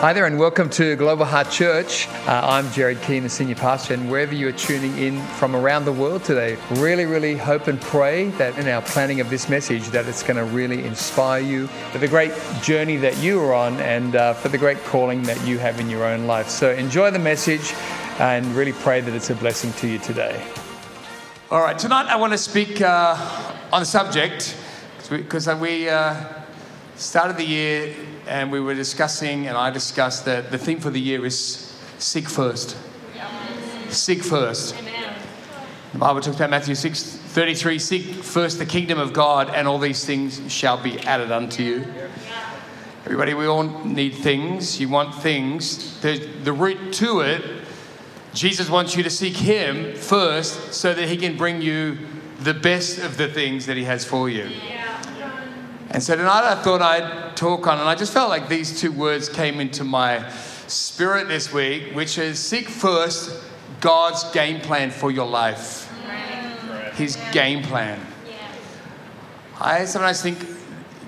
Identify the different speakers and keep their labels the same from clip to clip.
Speaker 1: Hi there, and welcome to Global Heart Church. Uh, I'm Gerard Keehan, the senior pastor, and wherever you are tuning in from around the world today, really, really hope and pray that in our planning of this message, that it's going to really inspire you for the great journey that you are on and uh, for the great calling that you have in your own life. So enjoy the message and really pray that it's a blessing to you today.
Speaker 2: All right, tonight I want to speak uh, on the subject because we uh, started the year and we were discussing, and I discussed that the theme for the year is seek first. Seek first. Amen. The Bible talks about Matthew 6 33 seek first the kingdom of God, and all these things shall be added unto you. Everybody, we all need things. You want things. The, the route to it, Jesus wants you to seek Him first so that He can bring you the best of the things that He has for you. And so tonight I thought I'd talk on, and I just felt like these two words came into my spirit this week, which is seek first God's game plan for your life. His game plan. I sometimes think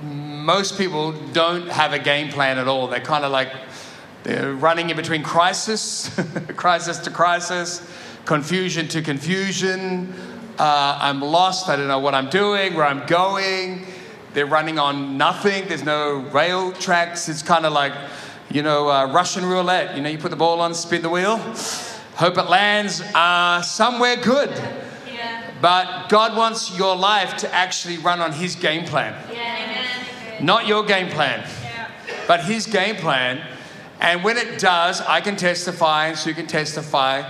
Speaker 2: most people don't have a game plan at all. They're kind of like they're running in between crisis, crisis to crisis, confusion to confusion. Uh, I'm lost. I don't know what I'm doing, where I'm going. They're running on nothing. There's no rail tracks. It's kind of like, you know, uh, Russian roulette. You know, you put the ball on, spin the wheel, hope it lands uh, somewhere good. Yeah. But God wants your life to actually run on His game plan. Yeah. Not your game plan, yeah. but His game plan. And when it does, I can testify, and Sue can testify.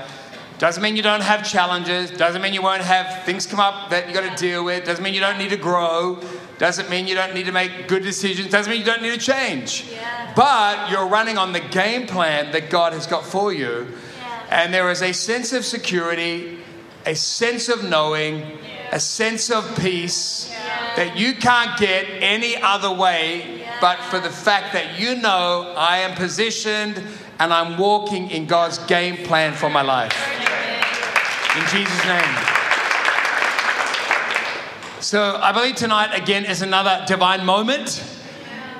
Speaker 2: Doesn't mean you don't have challenges. Doesn't mean you won't have things come up that you got to deal with. Doesn't mean you don't need to grow. Doesn't mean you don't need to make good decisions. Doesn't mean you don't need to change. Yeah. But you're running on the game plan that God has got for you. Yeah. And there is a sense of security, a sense of knowing, yeah. a sense of peace that you can't get any other way but for the fact that you know I am positioned and I'm walking in God's game plan for my life. In Jesus' name. So I believe tonight again is another divine moment.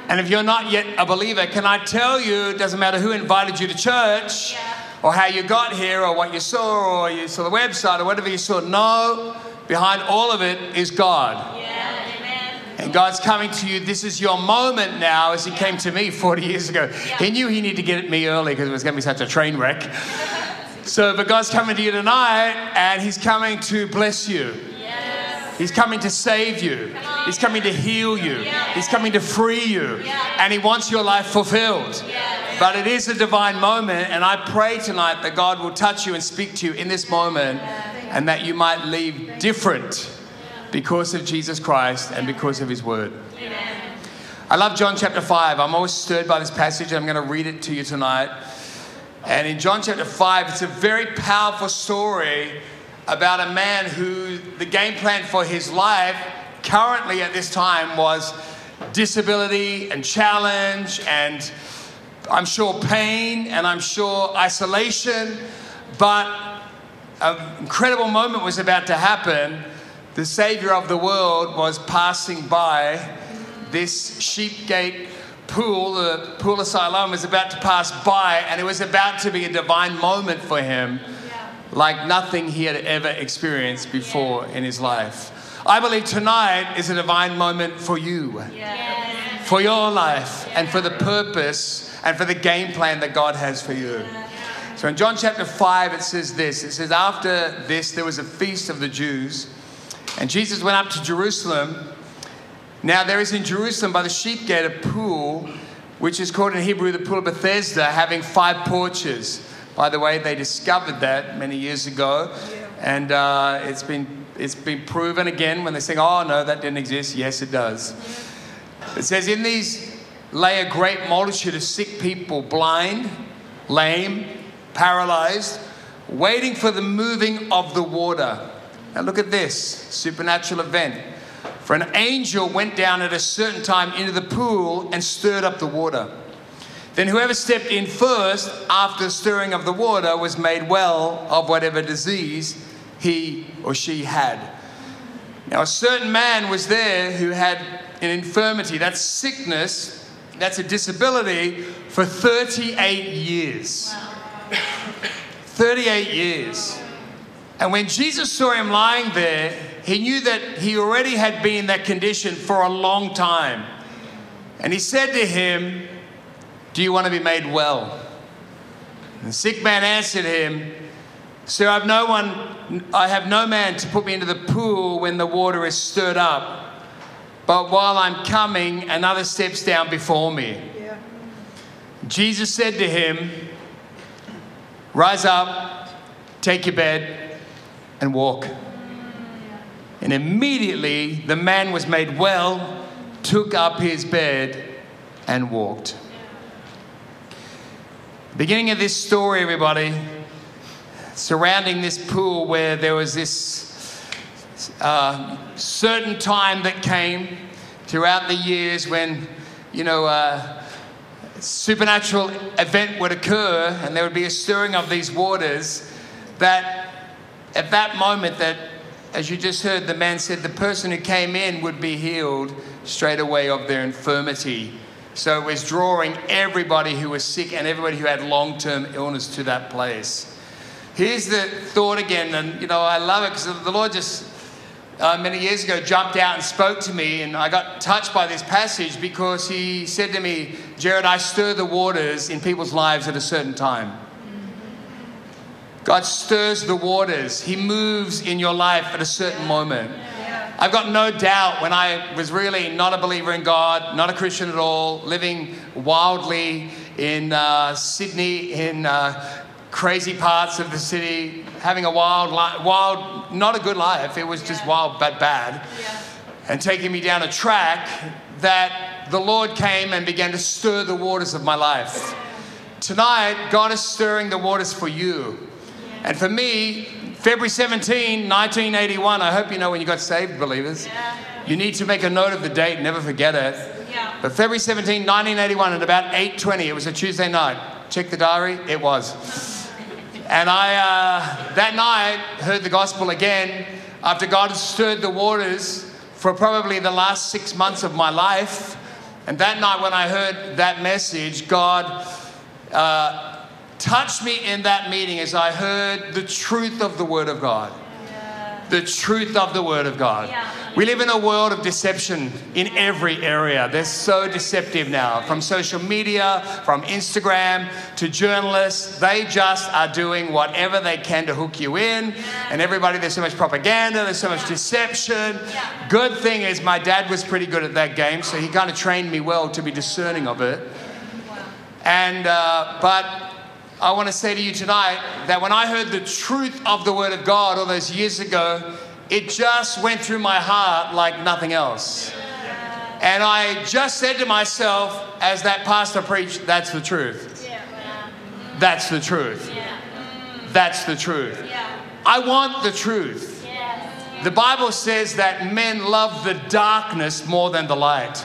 Speaker 2: And if you're not yet a believer, can I tell you, it doesn't matter who invited you to church or how you got here or what you saw or you saw the website or whatever you saw. No, behind all of it is God. And God's coming to you. This is your moment now, as He came to me 40 years ago. He knew He needed to get at me early because it was going to be such a train wreck. So, but God's coming to you tonight, and He's coming to bless you. He's coming to save you. He's coming to heal you. He's coming to free you. And He wants your life fulfilled. But it is a divine moment, and I pray tonight that God will touch you and speak to you in this moment and that you might leave different because of Jesus Christ and because of His Word. I love John chapter 5. I'm always stirred by this passage, I'm going to read it to you tonight. And in John chapter 5, it's a very powerful story about a man who the game plan for his life currently at this time was disability and challenge and I'm sure pain and I'm sure isolation. But an incredible moment was about to happen. The Savior of the world was passing by this sheep gate pool, the pool of Siloam was about to pass by, and it was about to be a divine moment for him like nothing he had ever experienced before in his life. I believe tonight is a divine moment for you, yes. for your life, and for the purpose and for the game plan that God has for you. So in John chapter 5, it says this it says, After this, there was a feast of the Jews, and Jesus went up to Jerusalem. Now, there is in Jerusalem by the sheep gate a pool, which is called in Hebrew the pool of Bethesda, having five porches. By the way, they discovered that many years ago, and uh, it's been it's been proven again when they say, "Oh no, that didn't exist." Yes, it does. It says, "In these lay a great multitude of sick people, blind, lame, paralyzed, waiting for the moving of the water." Now look at this supernatural event. For an angel went down at a certain time into the pool and stirred up the water. Then whoever stepped in first after stirring of the water was made well of whatever disease he or she had. Now, a certain man was there who had an infirmity, that's sickness, that's a disability, for 38 years. 38 years. And when Jesus saw him lying there, he knew that he already had been in that condition for a long time. And he said to him, Do you want to be made well? And the sick man answered him, Sir, I've no one, I have no man to put me into the pool when the water is stirred up. But while I'm coming, another steps down before me. Yeah. Jesus said to him, Rise up, take your bed, and walk. And immediately the man was made well, took up his bed, and walked. Beginning of this story, everybody, surrounding this pool where there was this uh, certain time that came throughout the years when, you know, uh, supernatural event would occur and there would be a stirring of these waters that at that moment that as you just heard the man said the person who came in would be healed straight away of their infirmity so it was drawing everybody who was sick and everybody who had long-term illness to that place here's the thought again and you know i love it because the lord just uh, many years ago jumped out and spoke to me, and I got touched by this passage because he said to me, Gerard, I stir the waters in people's lives at a certain time. God stirs the waters, He moves in your life at a certain moment. I've got no doubt when I was really not a believer in God, not a Christian at all, living wildly in uh, Sydney, in uh, crazy parts of the city, having a wild, wild, not a good life. It was just wild but bad. Yeah. And taking me down a track that the Lord came and began to stir the waters of my life. Tonight, God is stirring the waters for you. And for me, February 17, 1981, I hope you know when you got saved, believers. You need to make a note of the date, never forget it. But February 17, 1981, at about 8.20, it was a Tuesday night. Check the diary, it was. And I, uh, that night, heard the gospel again after God had stirred the waters for probably the last six months of my life. And that night, when I heard that message, God uh, touched me in that meeting as I heard the truth of the Word of God. Yeah. The truth of the Word of God. Yeah. We live in a world of deception in every area. They're so deceptive now. From social media, from Instagram to journalists, they just are doing whatever they can to hook you in. And everybody, there's so much propaganda, there's so much deception. Good thing is, my dad was pretty good at that game, so he kind of trained me well to be discerning of it. And, uh, but I want to say to you tonight that when I heard the truth of the Word of God all those years ago, it just went through my heart like nothing else. And I just said to myself, as that pastor preached, that's the truth. That's the truth. That's the truth. I want the truth. The Bible says that men love the darkness more than the light.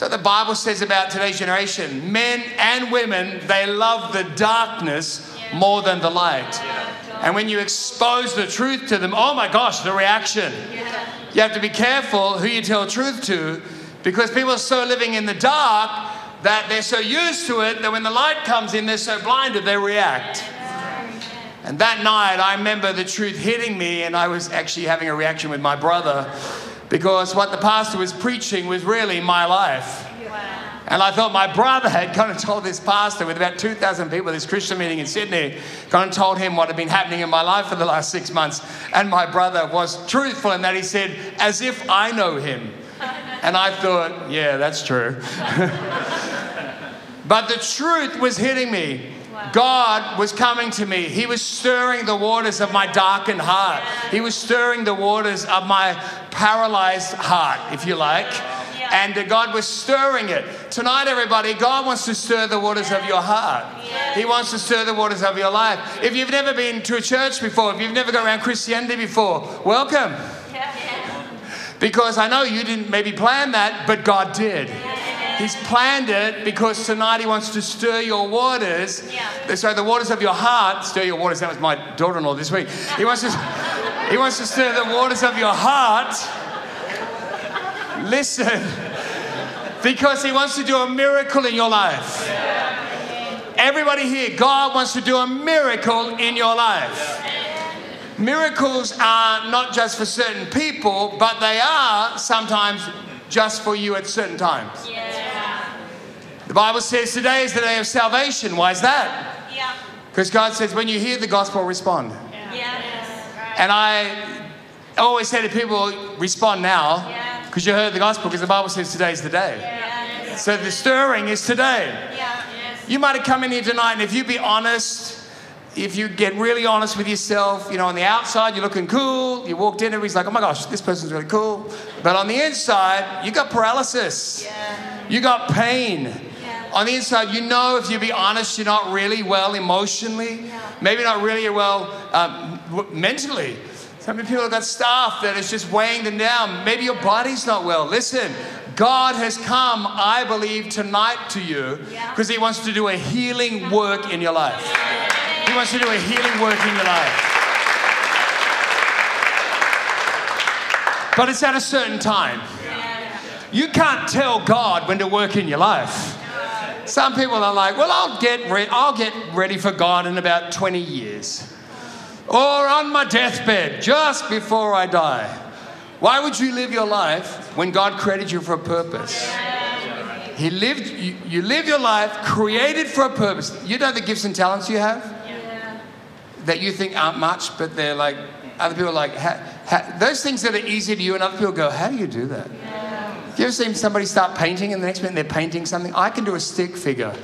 Speaker 2: So the Bible says about today's generation men and women, they love the darkness more than the light. And when you expose the truth to them, oh my gosh, the reaction. You have to be careful who you tell truth to because people are so living in the dark that they're so used to it that when the light comes in, they're so blinded they react. And that night, I remember the truth hitting me, and I was actually having a reaction with my brother because what the pastor was preaching was really my life. And I thought my brother had kind of told this pastor with about 2,000 people at this Christian meeting in Sydney, kind of told him what had been happening in my life for the last six months. And my brother was truthful in that he said, as if I know him. And I thought, yeah, that's true. but the truth was hitting me. God was coming to me. He was stirring the waters of my darkened heart. He was stirring the waters of my paralyzed heart, if you like and uh, God was stirring it. Tonight, everybody, God wants to stir the waters of your heart. He wants to stir the waters of your life. If you've never been to a church before, if you've never gone around Christianity before, welcome. Because I know you didn't maybe plan that, but God did. He's planned it because tonight He wants to stir your waters. Yeah. So the waters of your heart, stir your waters. That was my daughter-in-law this week. He wants to, he wants to stir the waters of your heart listen, Because He wants to do a miracle in your life. Everybody here, God wants to do a miracle in your life. Miracles are not just for certain people, but they are sometimes just for you at certain times. The Bible says today is the day of salvation. Why is that? Because God says when you hear the gospel, respond. And I always say to people, respond now because you heard the gospel because the Bible says today is the day. So the stirring is today. Yeah. You might have come in here tonight, and if you be honest, if you get really honest with yourself, you know, on the outside you're looking cool. You walked in, everybody's like, oh my gosh, this person's really cool. But on the inside, you got paralysis. You got pain. On the inside, you know, if you be honest, you're not really well emotionally, maybe not really well um, mentally. Some people have got stuff that is just weighing them down. Maybe your body's not well. Listen, God has come, I believe, tonight to you because He wants to do a healing work in your life. He wants to do a healing work in your life. But it's at a certain time. You can't tell God when to work in your life. Some people are like, well, I'll get, re- I'll get ready for God in about 20 years. Or on my deathbed, just before I die. Why would you live your life when God created you for a purpose? He lived, you, you live your life created for a purpose. You know the gifts and talents you have? That you think aren't much, but they're like, other people are like, ha, ha, those things that are easy to you, and other people go, how do you do that? You ever seen somebody start painting and the next minute they're painting something? I can do a stick figure.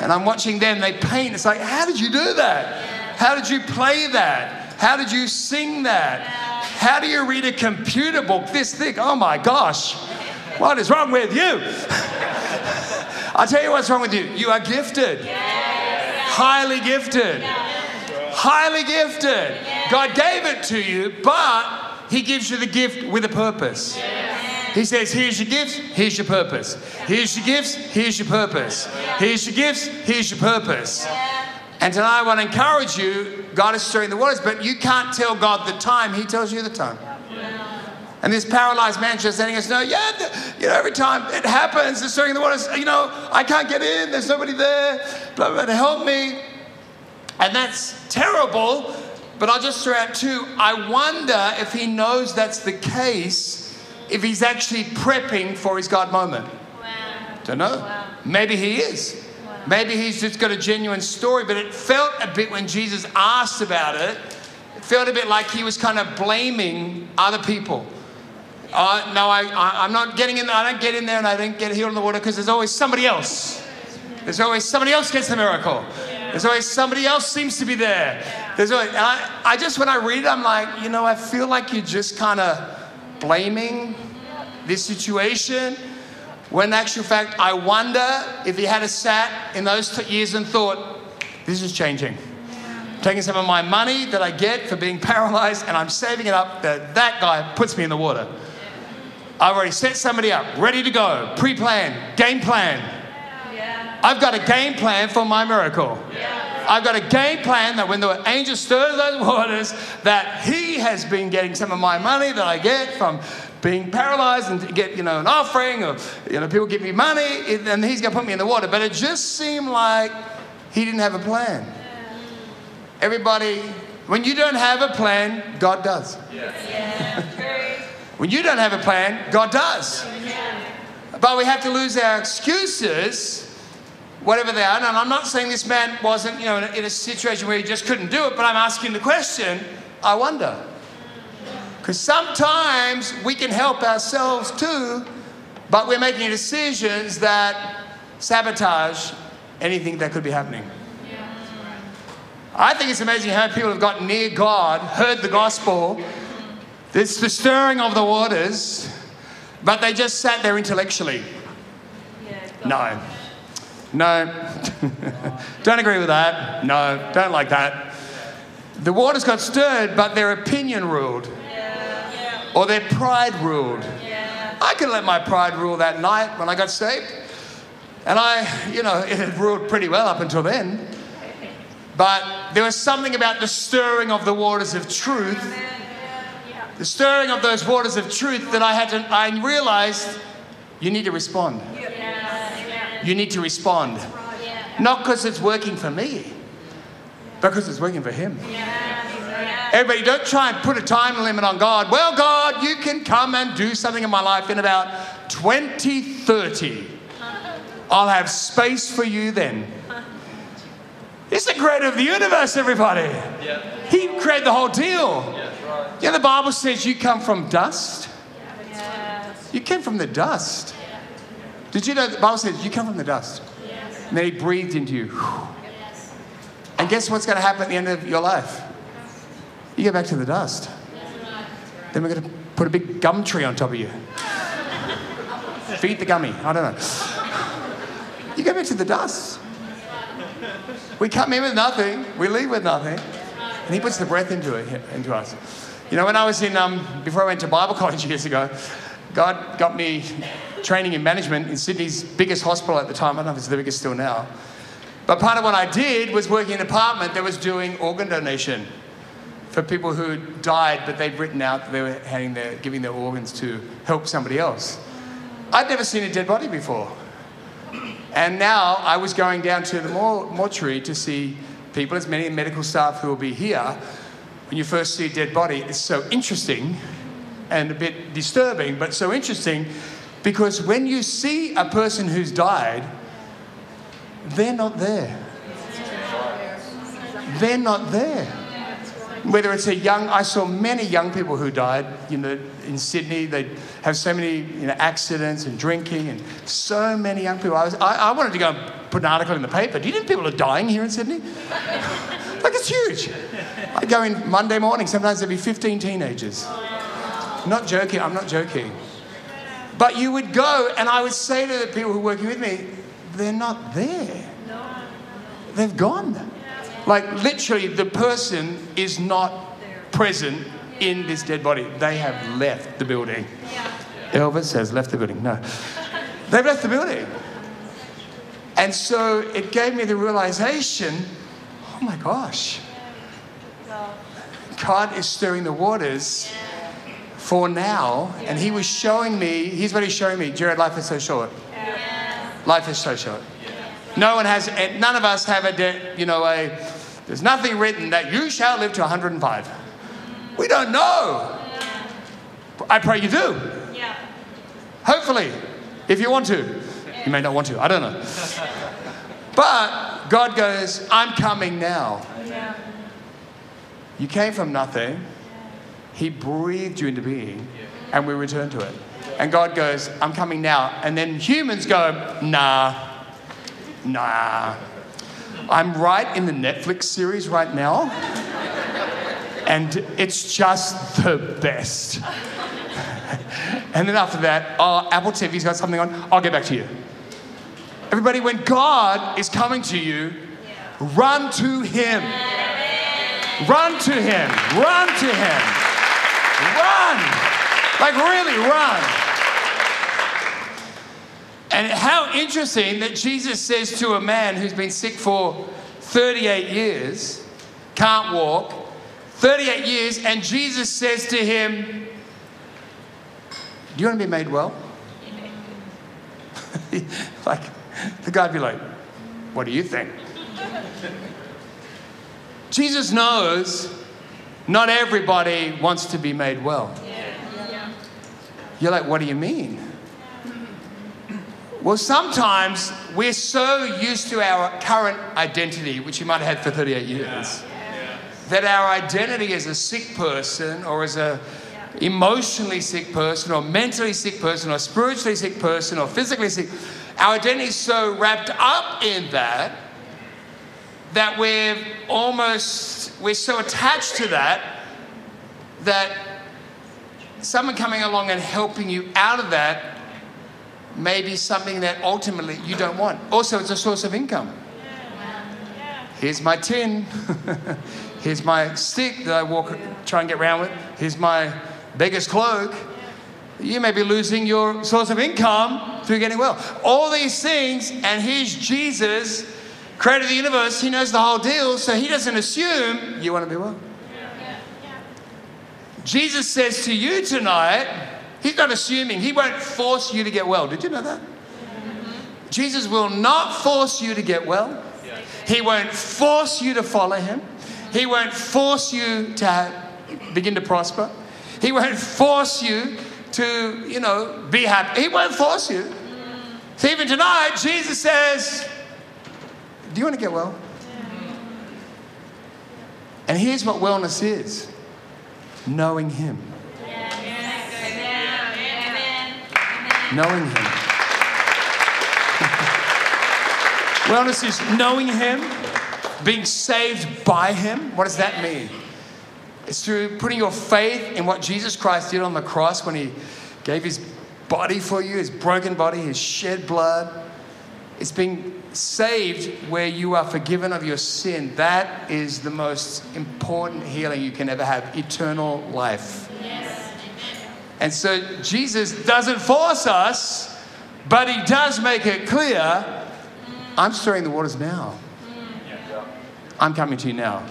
Speaker 2: And I'm watching them, they paint. It's like, how did you do that? How did you play that? How did you sing that? How do you read a computer book this thick? Oh my gosh, what is wrong with you? I'll tell you what's wrong with you. You are gifted, highly gifted, highly gifted. God gave it to you, but He gives you the gift with a purpose. He says, Here's your gifts, here's your purpose. Here's your gifts, here's your purpose. Here's your gifts, here's your purpose. And tonight I want to encourage you God is stirring the waters, but you can't tell God the time, He tells you the time. And this paralyzed man just letting us know, yeah, you know, every time it happens, the stirring the waters, you know, I can't get in, there's nobody there, blah, blah, to help me. And that's terrible, but I'll just throw out two. I wonder if he knows that's the case if he's actually prepping for his God moment.
Speaker 3: Wow.
Speaker 2: Don't know.
Speaker 3: Wow.
Speaker 2: Maybe he is. Maybe he's just got a genuine story, but it felt a bit when Jesus asked about it, it felt a bit like he was kind of blaming other people. Uh, no, I, I, I'm not getting in. I don't get in there, and I don't get healed in the water because there's always somebody else. There's always somebody else gets the miracle. There's always somebody else seems to be there. There's always, I, I just when I read it, I'm like, you know, I feel like you're just kind of blaming this situation. When in actual fact, I wonder if he had a sat in those t- years and thought, this is changing. Taking some of my money that I get for being paralyzed and I'm saving it up that that guy puts me in the water. I've already set somebody up, ready to go, pre planned, game plan. I've got a game plan for my miracle. I've got a game plan that when the angel stirs those waters, that he has been getting some of my money that I get from being paralyzed and get you know an offering or you know people give me money and he's going to put me in the water. But it just seemed like he didn't have a plan. Everybody, when you don't have a plan, God does. When you don't have a plan, God does. But we have to lose our excuses, whatever they are. And I'm not saying this man wasn't, you know, in a, in a situation where he just couldn't do it, but I'm asking the question I wonder. Because sometimes we can help ourselves too, but we're making decisions that sabotage anything that could be happening. I think it's amazing how people have gotten near God, heard the gospel, it's the stirring of the waters, but they just sat there intellectually. No. No. don't agree with that. No. Don't like that. The waters got stirred, but their opinion ruled. Or their pride ruled. I could let my pride rule that night when I got saved. And I, you know, it had ruled pretty well up until then. But there was something about the stirring of the waters of truth, the stirring of those waters of truth that I had to, I realized you need to respond. You need to respond. Not because it's working for me, but because it's working for Him. Everybody, don't try and put a time limit on God. Well, God, you can come and do something in my life in about 2030. I'll have space for you then. He's the creator of the universe, everybody. He created the whole deal. Yeah, the Bible says you come from dust. You came from the dust. Did you know the Bible says you come from the dust? Yes. And then He breathed into you. And guess what's going to happen at the end of your life? You go back to the dust. Then we're going to put a big gum tree on top of you. Feed the gummy. I don't know. You go back to the dust. We come in with nothing, we leave with nothing, and He puts the breath into it, into us. You know, when I was in, um, before I went to Bible college years ago, God got me training in management in Sydney's biggest hospital at the time. I don't know if it's the biggest still now. But part of what I did was working in an apartment that was doing organ donation for people who died, but they'd written out that they were handing their, giving their organs to help somebody else. I'd never seen a dead body before. And now I was going down to the mortuary to see people, as many medical staff who will be here. When you first see a dead body, it's so interesting and a bit disturbing, but so interesting because when you see a person who's died, they're not there. They're not there. Whether it's a young, I saw many young people who died, you know, in Sydney. They have so many, you know, accidents and drinking, and so many young people. I, was, I, I wanted to go and put an article in the paper. Do you think people are dying here in Sydney? like it's huge. I go in Monday morning. Sometimes there'd be 15 teenagers. Not joking. I'm not joking. But you would go, and I would say to the people who are working with me, they're not there. They've gone. Like literally, the person is not present in this dead body. They have left the building. Elvis has left the building. No. They've left the building. And so it gave me the realization oh my gosh, God is stirring the waters for now. And He was showing me, here's what He's showing me Gerard, life is so short. Life is so short. No one has, eh, none of us have a, de- you know, a, there's nothing written that you shall live to 105. We don't know. I pray you do. Yeah. Hopefully, if you want to. You may not want to, I don't know. But God goes, I'm coming now. Yeah. You came from nothing. He breathed you into being, and we return to it. And God goes, I'm coming now. And then humans go, nah, nah. I'm right in the Netflix series right now, and it's just the best. and then after that, oh, Apple TV's got something on, I'll get back to you. Everybody, when God is coming to you, run to Him. Run to Him. Run to Him. Run. Like, really, run. And how interesting that Jesus says to a man who's been sick for 38 years, can't walk, 38 years, and Jesus says to him, Do you want to be made well? like, the guy'd be like, What do you think? Jesus knows not everybody wants to be made well. You're like, What do you mean? Well, sometimes we're so used to our current identity, which you might have had for 38 years, that our identity as a sick person or as a emotionally sick person or mentally sick person or spiritually sick person or physically sick our identity is so wrapped up in that that we're almost we're so attached to that that someone coming along and helping you out of that may be something that ultimately you don't want. Also, it's a source of income. Here's my tin. Here's my stick that I walk, try and get around with. Here's my beggar's cloak you may be losing your source of income through getting well. All these things, and here's Jesus, creator of the universe, he knows the whole deal, so he doesn't assume you want to be well. Jesus says to you tonight, He's not assuming. He won't force you to get well. Did you know that? Jesus will not force you to get well. He won't force you to follow him. He won't force you to begin to prosper. He won't force you to, you know, be happy. He won't force you. So even tonight, Jesus says, Do you want to get well? And here's what wellness is knowing Him. Knowing Him. wellness is knowing Him, being saved by Him. What does that mean? It's through putting your faith in what Jesus Christ did on the cross when He gave His body for you, His broken body, His shed blood. It's being saved where you are forgiven of your sin. That is the most important healing you can ever have eternal life. Yes. And so Jesus doesn't force us, but He does make it clear I'm stirring the waters now. Mm. I'm coming to you now.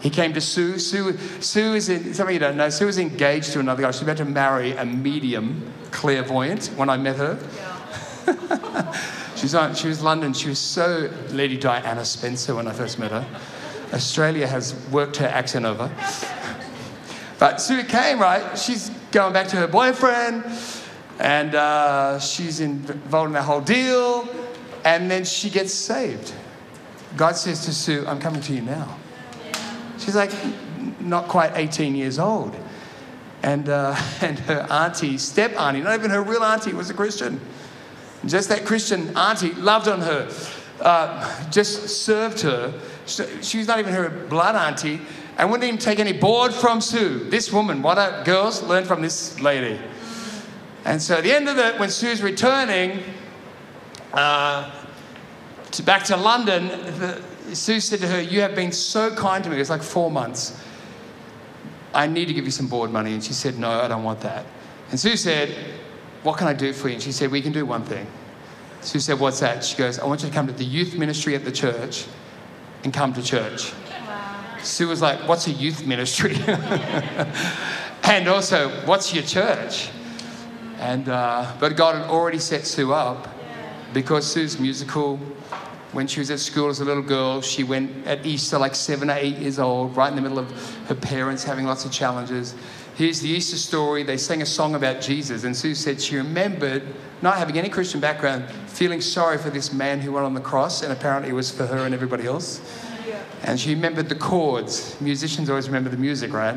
Speaker 2: He came to Sue. Sue, Sue is in, some of you don't know, Sue is engaged to another guy. She's about to marry a medium clairvoyant when I met her. She's on, she was London. She was so Lady Diana Spencer when I first met her. Australia has worked her accent over. But Sue came, right? She's going back to her boyfriend, and uh, she's involved in that whole deal, and then she gets saved. God says to Sue, I'm coming to you now. She's like not quite 18 years old. And, uh, and her auntie, step auntie, not even her real auntie, was a Christian. Just that Christian auntie loved on her, uh, just served her. She was not even her blood auntie and wouldn't even take any board from Sue. This woman, what a girls learn from this lady. And so at the end of it, when Sue's returning uh, to, back to London, the, Sue said to her, You have been so kind to me. It was like four months. I need to give you some board money. And she said, No, I don't want that. And Sue said, What can I do for you? And she said, We can do one thing. Sue said, What's that? She goes, I want you to come to the youth ministry at the church and come to church. Wow. Sue was like, What's a youth ministry? and also, What's your church? And, uh, but God had already set Sue up because Sue's musical when she was at school as a little girl. She went at Easter, like seven or eight years old, right in the middle of her parents having lots of challenges. Here's the Easter story. They sang a song about Jesus, and Sue said she remembered not having any Christian background, feeling sorry for this man who went on the cross, and apparently it was for her and everybody else. And she remembered the chords. Musicians always remember the music, right?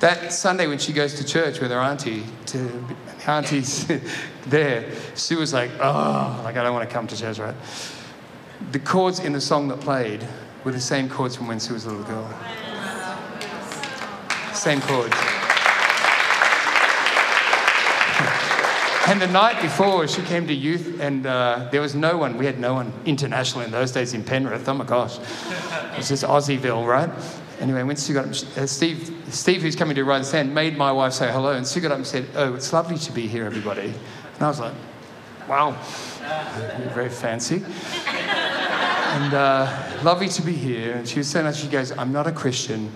Speaker 2: That Sunday when she goes to church with her auntie, to auntie's there, Sue was like, oh, like I don't want to come to church, right? the chords in the song that played were the same chords from when Sue was a little girl. Same chords. And the night before, she came to youth, and uh, there was no one. We had no one international in those days in Penrith. Oh my gosh, it was just Aussieville, right? Anyway, when Sue got up, uh, Steve, Steve, who's coming to Ride Stand, made my wife say hello, and Sue got up and said, "Oh, it's lovely to be here, everybody." And I was like, "Wow, very fancy." and uh, lovely to be here. And she was saying, she goes, I'm not a Christian,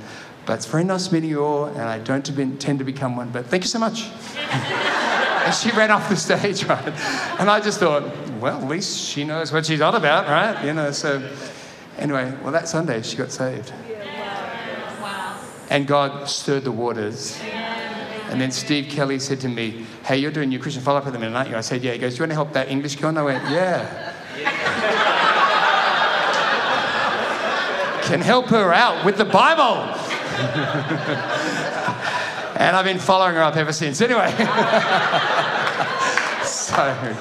Speaker 2: but it's very nice meeting you all, and I don't intend to become one, but thank you so much. and she ran off the stage, right? And I just thought, well, at least she knows what she's on about, right? You know, so anyway, well, that Sunday she got saved. And God stirred the waters. And then Steve Kelly said to me, Hey, you're doing your Christian follow up at the minute, aren't you? I said, Yeah. He goes, Do you want to help that English girl? And I went, Yeah. can help her out with the Bible. and I've been following her up ever since. Anyway. so,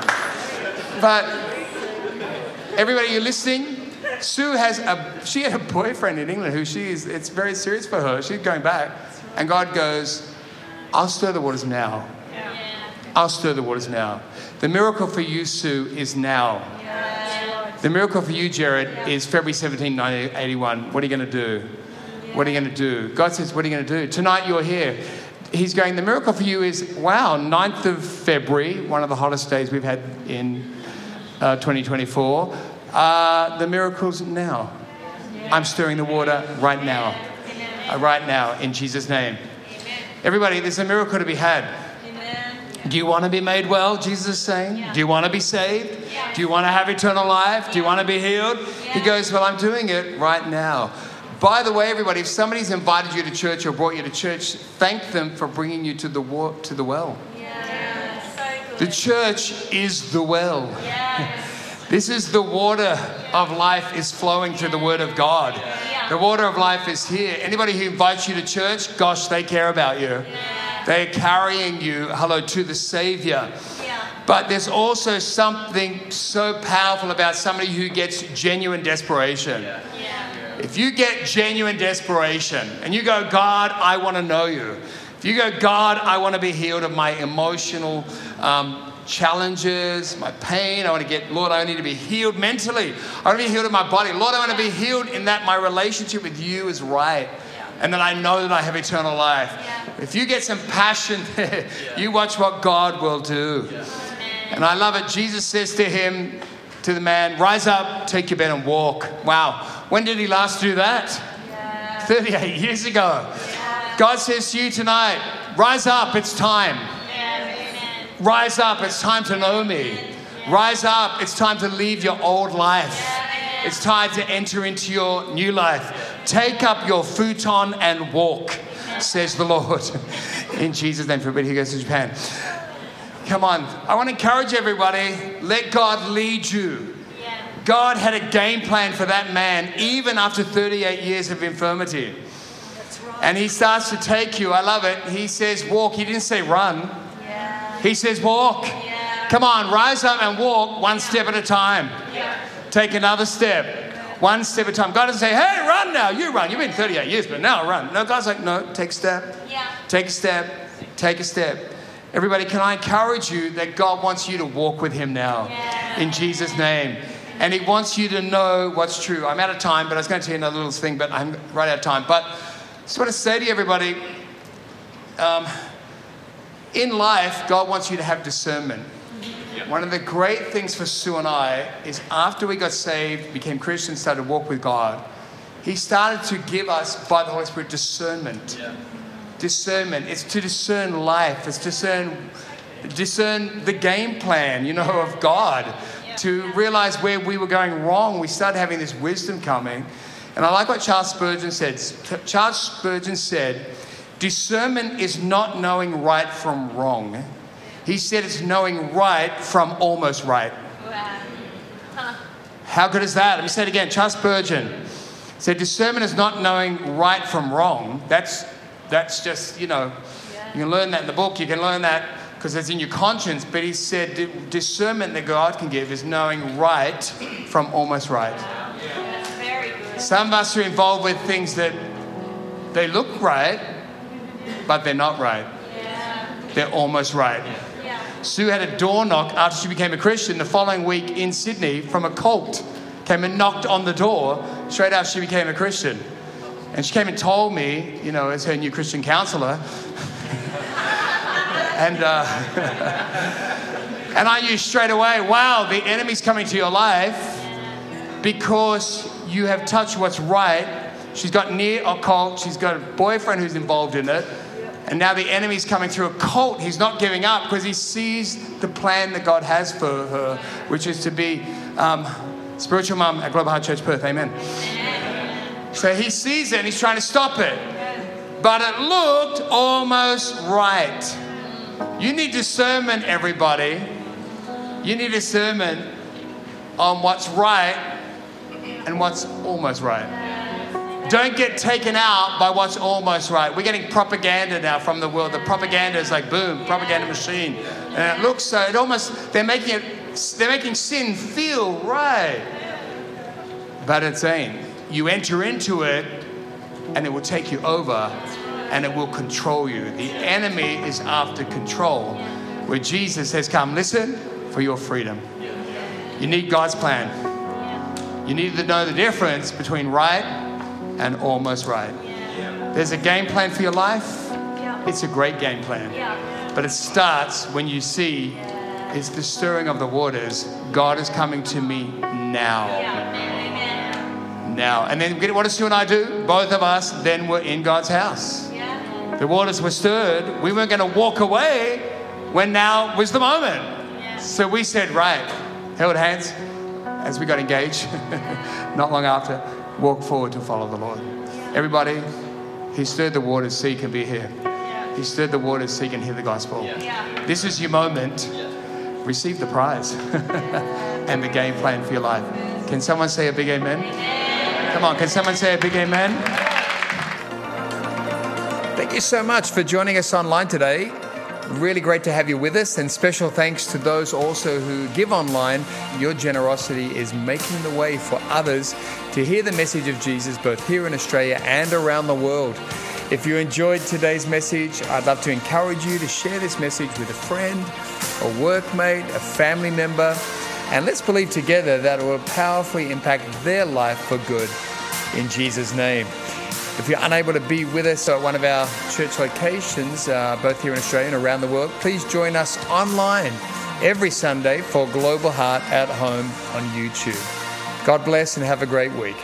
Speaker 2: but everybody, you're listening. Sue has a she had a boyfriend in England who she is it's very serious for her. She's going back, and God goes, "I'll stir the waters now. I'll stir the waters now. The miracle for you, Sue, is now." The miracle for you, Gerard, is February 17, 1981. What are you going to do? What are you going to do? God says, What are you going to do? Tonight you're here. He's going, The miracle for you is, wow, 9th of February, one of the hottest days we've had in uh, 2024. Uh, the miracle's now. I'm stirring the water right now. Uh, right now, in Jesus' name. Everybody, there's a miracle to be had. Do you want to be made well? Jesus is saying.
Speaker 3: Yeah.
Speaker 2: Do you want to be saved?
Speaker 3: Yeah.
Speaker 2: Do you want to have eternal life? Do you want to be healed? He goes, Well, I'm doing it right now. By the way, everybody, if somebody's invited you to church or brought you to church, thank them for bringing you to the, wa- to the well.
Speaker 3: Yeah. So
Speaker 2: The church is the well.
Speaker 3: Yes.
Speaker 2: This is the water of life is flowing through the word of God. The water of life is here. Anybody who invites you to church, gosh, they care about you. They're carrying you, hello, to the Savior.
Speaker 3: Yeah.
Speaker 2: But there's also something so powerful about somebody who gets genuine desperation.
Speaker 3: Yeah.
Speaker 2: If you get genuine desperation and you go, God, I want to know you. If you go, God, I want to be healed of my emotional um, challenges, my pain. I want to get, Lord, I need to be healed mentally. I want to be healed in my body. Lord, I want to be healed in that my relationship with you is right. And that I know that I have eternal life.
Speaker 3: Yeah.
Speaker 2: If you get some passion there, you watch what God will do. And I love it. Jesus says to him, to the man, rise up, take your bed and walk. Wow. When did he last do that?
Speaker 3: Yeah.
Speaker 2: 38 years ago. God says to you tonight, rise up, it's time.
Speaker 3: Yeah.
Speaker 2: Rise up, it's time to know me. Rise up, it's time to leave your old life. It's time to enter into your new life. Take up your futon and walk, says the Lord. In Jesus' name, for everybody who goes to Japan. Come on, I want to encourage everybody let God lead you.
Speaker 3: Yeah.
Speaker 2: God had a game plan for that man even after 38 years of infirmity.
Speaker 3: Right.
Speaker 2: And he starts to take you. I love it. He says, walk. He didn't say run.
Speaker 3: Yeah.
Speaker 2: He says, walk.
Speaker 3: Yeah.
Speaker 2: Come on, rise up and walk one step at a time. Take another step. One step at a time. God doesn't say, hey, run now. You run. You've been 38 years, but now run. No, God's like, no, take a step.
Speaker 3: Yeah.
Speaker 2: Take a step. Take a step. Everybody, can I encourage you that God wants you to walk with Him now in Jesus' name? And He wants you to know what's true. I'm out of time, but I was going to tell you another little thing, but I'm right out of time. But I just want to say to you, everybody, um, in life, God wants you to have discernment. One of the great things for Sue and I is after we got saved, became Christians, started to walk with God, He started to give us, by the Holy Spirit, discernment. Discernment. It's to discern life. It's discern discern the game plan, you know, of God. To realize where we were going wrong, we started having this wisdom coming. And I like what Charles Spurgeon said. Charles Spurgeon said, discernment is not knowing right from wrong. He said it's knowing right from almost right.
Speaker 3: Wow. Huh.
Speaker 2: How good is that? Let me say it again. Charles Spurgeon said discernment is not knowing right from wrong. That's that's just, you know, you can learn that in the book, you can learn that because it's in your conscience. But he said discernment that God can give is knowing right from almost right.
Speaker 3: Good.
Speaker 2: Some of us are involved with things that they look right, but they're not right.
Speaker 3: Yeah.
Speaker 2: They're almost right.
Speaker 3: Yeah.
Speaker 2: Sue had a door knock after she became a Christian the following week in Sydney from a cult. Came and knocked on the door straight after she became a Christian. And she came and told me, you know, as her new Christian counselor. and, uh, and I knew straight away, wow, the enemy's coming to your life because you have touched what's right. She's got near occult, she's got a boyfriend who's involved in it. And now the enemy's coming through a cult. He's not giving up because he sees the plan that God has for her, which is to be um, spiritual mum at Global Heart Church Perth. Amen. So he sees it and he's trying to stop it. But it looked almost right. You need discernment, everybody. You need discernment on what's right and what's almost right. Don't get taken out by what's almost right. We're getting propaganda now from the world. The propaganda is like boom, propaganda machine, and it looks so. It almost they're making it. They're making sin feel right, but it's saying you enter into it, and it will take you over, and it will control you. The enemy is after control, where Jesus has come. Listen for your freedom. You need God's plan. You need to know the difference between right and almost right. There's a game plan for your life. It's a great game plan. But it starts when you see it's the stirring of the waters. God is coming to me now.
Speaker 3: Yeah. Amen.
Speaker 2: Now. And then what does you and I do? Both of us then we're in God's house.
Speaker 3: Yeah. The waters were stirred. We weren't going to walk away when now was the moment. Yeah. So we said, right, held hands as we got engaged. Not long after, walked forward to follow the Lord. Everybody, He stirred the waters so you can be here. He stirred the waters so you can hear the gospel.
Speaker 4: Yeah.
Speaker 3: This is your moment. Receive the prize and the game plan for your life. Can someone say a big amen? Come on, can someone say a big amen?
Speaker 2: Thank you so much for joining us online today. Really great to have you with us, and special thanks to those also who give online. Your generosity is making the way for others to hear the message of Jesus both here in Australia and around the world. If you enjoyed today's message, I'd love to encourage you to share this message with a friend, a workmate, a family member, and let's believe together that it will powerfully impact their life for good. In Jesus' name. If you're unable to be with us at one of our church locations, uh, both here in Australia and around the world, please join us online every Sunday for Global Heart at Home on YouTube. God bless and have a great week.